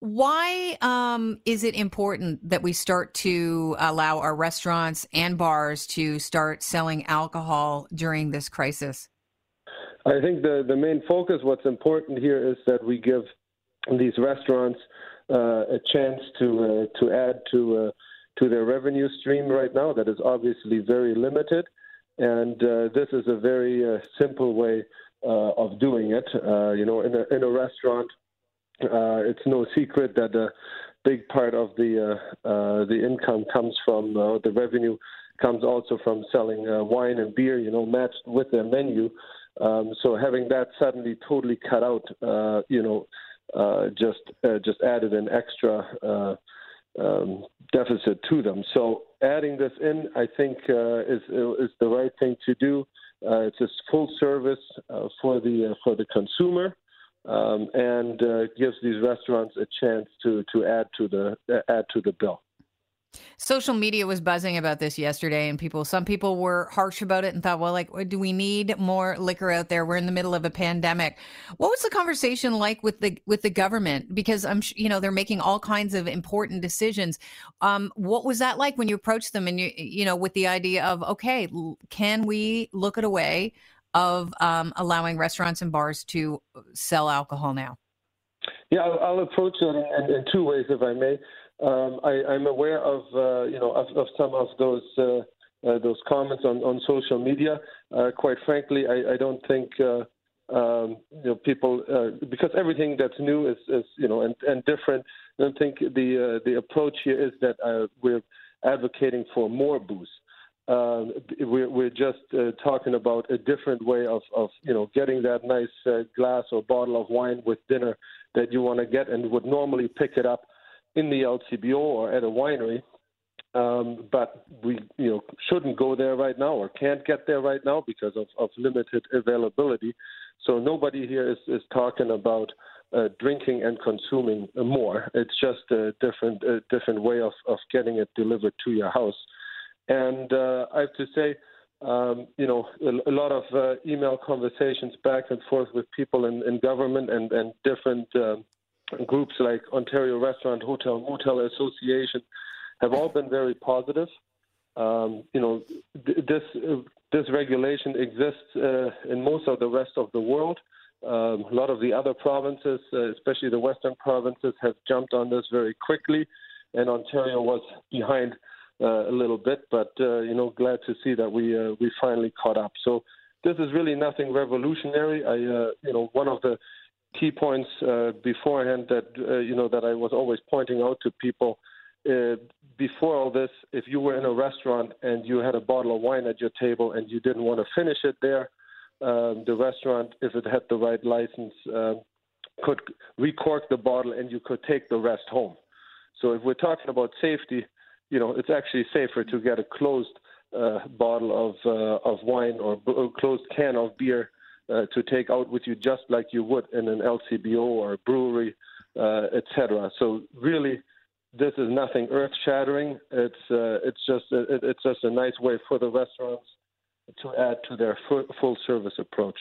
Why um, is it important that we start to allow our restaurants and bars to start selling alcohol during this crisis? I think the, the main focus, what's important here, is that we give these restaurants uh, a chance to uh, to add to uh, to their revenue stream right now. That is obviously very limited, and uh, this is a very uh, simple way uh, of doing it. you know, in a in a restaurant uh, it's no secret that a big part of the uh, uh, the income comes from uh, the revenue comes also from selling uh, wine and beer, you know, matched with their menu. Um, so having that suddenly totally cut out, uh, you know, just just added an extra um, deficit to them. So adding this in, I think, is is the right thing to do. It's a full service for the for the consumer um, and uh, gives these restaurants a chance to to add to the add to the bill. Social media was buzzing about this yesterday, and people, some people were harsh about it and thought, well, like, do we need more liquor out there? We're in the middle of a pandemic. What was the conversation like with the with the government? Because I'm, you know, they're making all kinds of important decisions. Um, what was that like when you approached them, and you, you know, with the idea of, okay, can we look at a way of um, allowing restaurants and bars to sell alcohol now? Yeah, I'll, I'll approach it in, in, two ways, if I may. Um, I, am aware of uh, you know of, of, some of those uh, uh, those comments on, on social media. Uh, quite frankly, I, I don't think uh, um, you know people uh, because everything that's new is, is you know and, and different. I don't think the the approach here is that we're advocating for more booze uh, we're, we're just uh, talking about a different way of, of you know getting that nice uh, glass or bottle of wine with dinner that you want to get and would normally pick it up in the LCBO or at a winery. Um, but we you know shouldn't go there right now or can't get there right now because of, of limited availability. So nobody here is, is talking about uh, drinking and consuming more. It's just a different a different way of, of getting it delivered to your house. And uh, I have to say, um, you know, a, a lot of uh, email conversations back and forth with people in, in government and, and different uh, groups like Ontario Restaurant, Hotel, Motel Association have all been very positive. Um, you know, th- this uh, this regulation exists uh, in most of the rest of the world. Um, a lot of the other provinces, uh, especially the western provinces, have jumped on this very quickly, and Ontario was behind uh, a little bit, but uh, you know, glad to see that we uh, we finally caught up. So this is really nothing revolutionary. I you know one of the key points beforehand that you know that I was always pointing out to people. Uh, before all this, if you were in a restaurant and you had a bottle of wine at your table and you didn't want to finish it there, um, the restaurant, if it had the right license, uh, could recork the bottle and you could take the rest home. So if we're talking about safety, you know, it's actually safer to get a closed uh, bottle of uh, of wine or a closed can of beer uh, to take out with you, just like you would in an LCBO or a brewery, uh, etc. So really, this is nothing earth-shattering. It's uh, it's just a, it's just a nice way for the restaurants to add to their full service approach.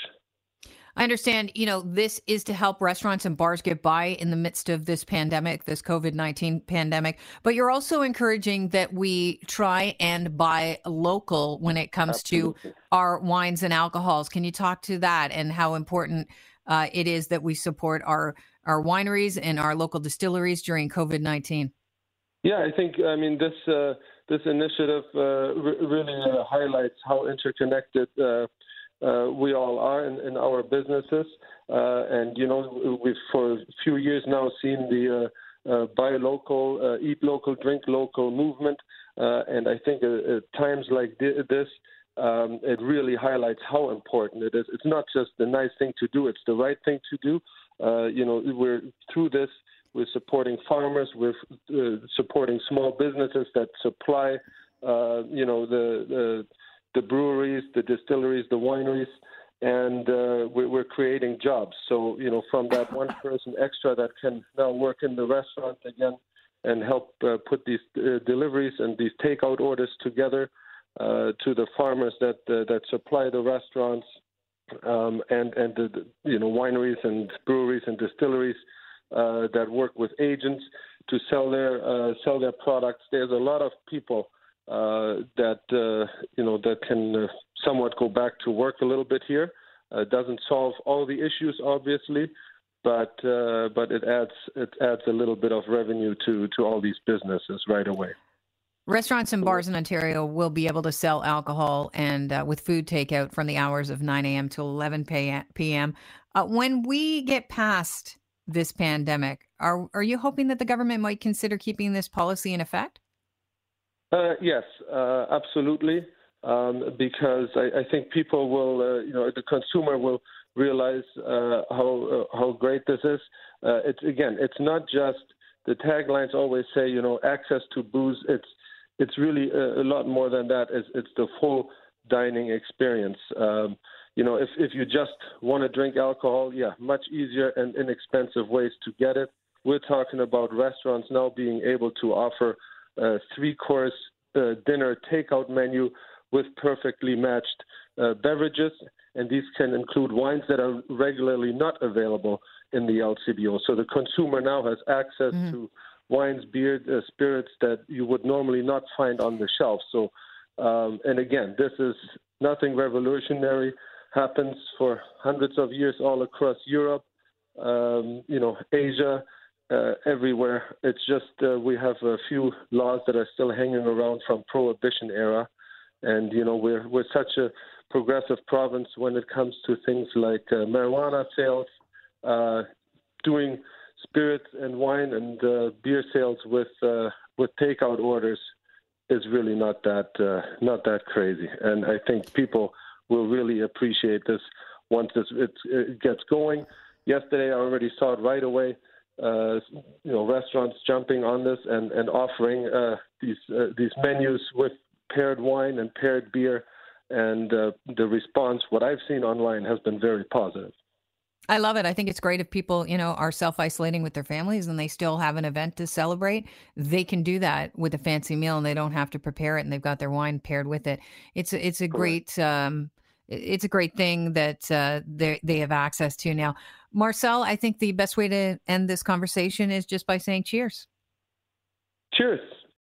I understand, you know, this is to help restaurants and bars get by in the midst of this pandemic, this COVID 19 pandemic. But you're also encouraging that we try and buy local when it comes Absolutely. to our wines and alcohols. Can you talk to that and how important uh, it is that we support our, our wineries and our local distilleries during COVID 19? Yeah, I think, I mean, this. Uh, this initiative uh, re- really uh, highlights how interconnected uh, uh, we all are in, in our businesses. Uh, and you know, we've for a few years now seen the uh, uh, buy local, uh, eat local, drink local movement. Uh, and I think at times like this, um, it really highlights how important it is. It's not just the nice thing to do; it's the right thing to do. you know, we're through this. We're supporting farmers. We're supporting small businesses that supply, you know, the, the the breweries, the distilleries, the wineries, and uh, we're creating jobs. So, you know, from that one person extra that can now work in the restaurant again and help uh, put these uh, deliveries and these takeout orders together uh, to the farmers that uh, that supply the restaurants um, and and the, you know wineries and breweries and distilleries uh, that work with agents to sell their uh, sell their products. There's a lot of people uh, that uh, you know that can uh, somewhat go back to work a little bit here. Uh, doesn't solve all the issues, obviously, but uh, but it adds it adds a little bit of revenue to to all these businesses right away. Restaurants and bars in Ontario will be able to sell alcohol and uh, with food takeout from the hours of 9 a.m. to 11 p.m. Uh, when we get past this pandemic, are are you hoping that the government might consider keeping this policy in effect? Uh, yes, uh, absolutely. Um, because I, I, think people will, uh, you know, the consumer will realize uh, how uh, how great this is. It's again, it's not just the taglines always say, you know, access to booze. It's it's really a, a lot more than that. It's, it's the full dining experience. Um, you know, if if you just want to drink alcohol, yeah, much easier and inexpensive ways to get it. We're talking about restaurants now being able to offer a three-course uh, dinner takeout menu with perfectly matched uh, beverages, and these can include wines that are regularly not available in the LCBO. So the consumer now has access mm-hmm. to wines, beer, uh, spirits that you would normally not find on the shelf. So, um, and again, this is nothing revolutionary. Happens for hundreds of years all across Europe, um, you know, Asia, uh, everywhere. It's just uh, we have a few laws that are still hanging around from Prohibition era, and you know we're we're such a progressive province when it comes to things like uh, marijuana sales, uh, doing spirits and wine and uh, beer sales with uh, with takeout orders is really not that not that crazy, and I think people will really appreciate this once it gets going. Yesterday, I already saw it right away uh, you know restaurants jumping on this and and offering uh, these uh, these menus with paired wine and paired beer, and uh, the response, what I've seen online, has been very positive. I love it. I think it's great if people, you know, are self isolating with their families and they still have an event to celebrate. They can do that with a fancy meal and they don't have to prepare it and they've got their wine paired with it. It's a, it's a great um, it's a great thing that uh, they they have access to now. Marcel, I think the best way to end this conversation is just by saying cheers. Cheers.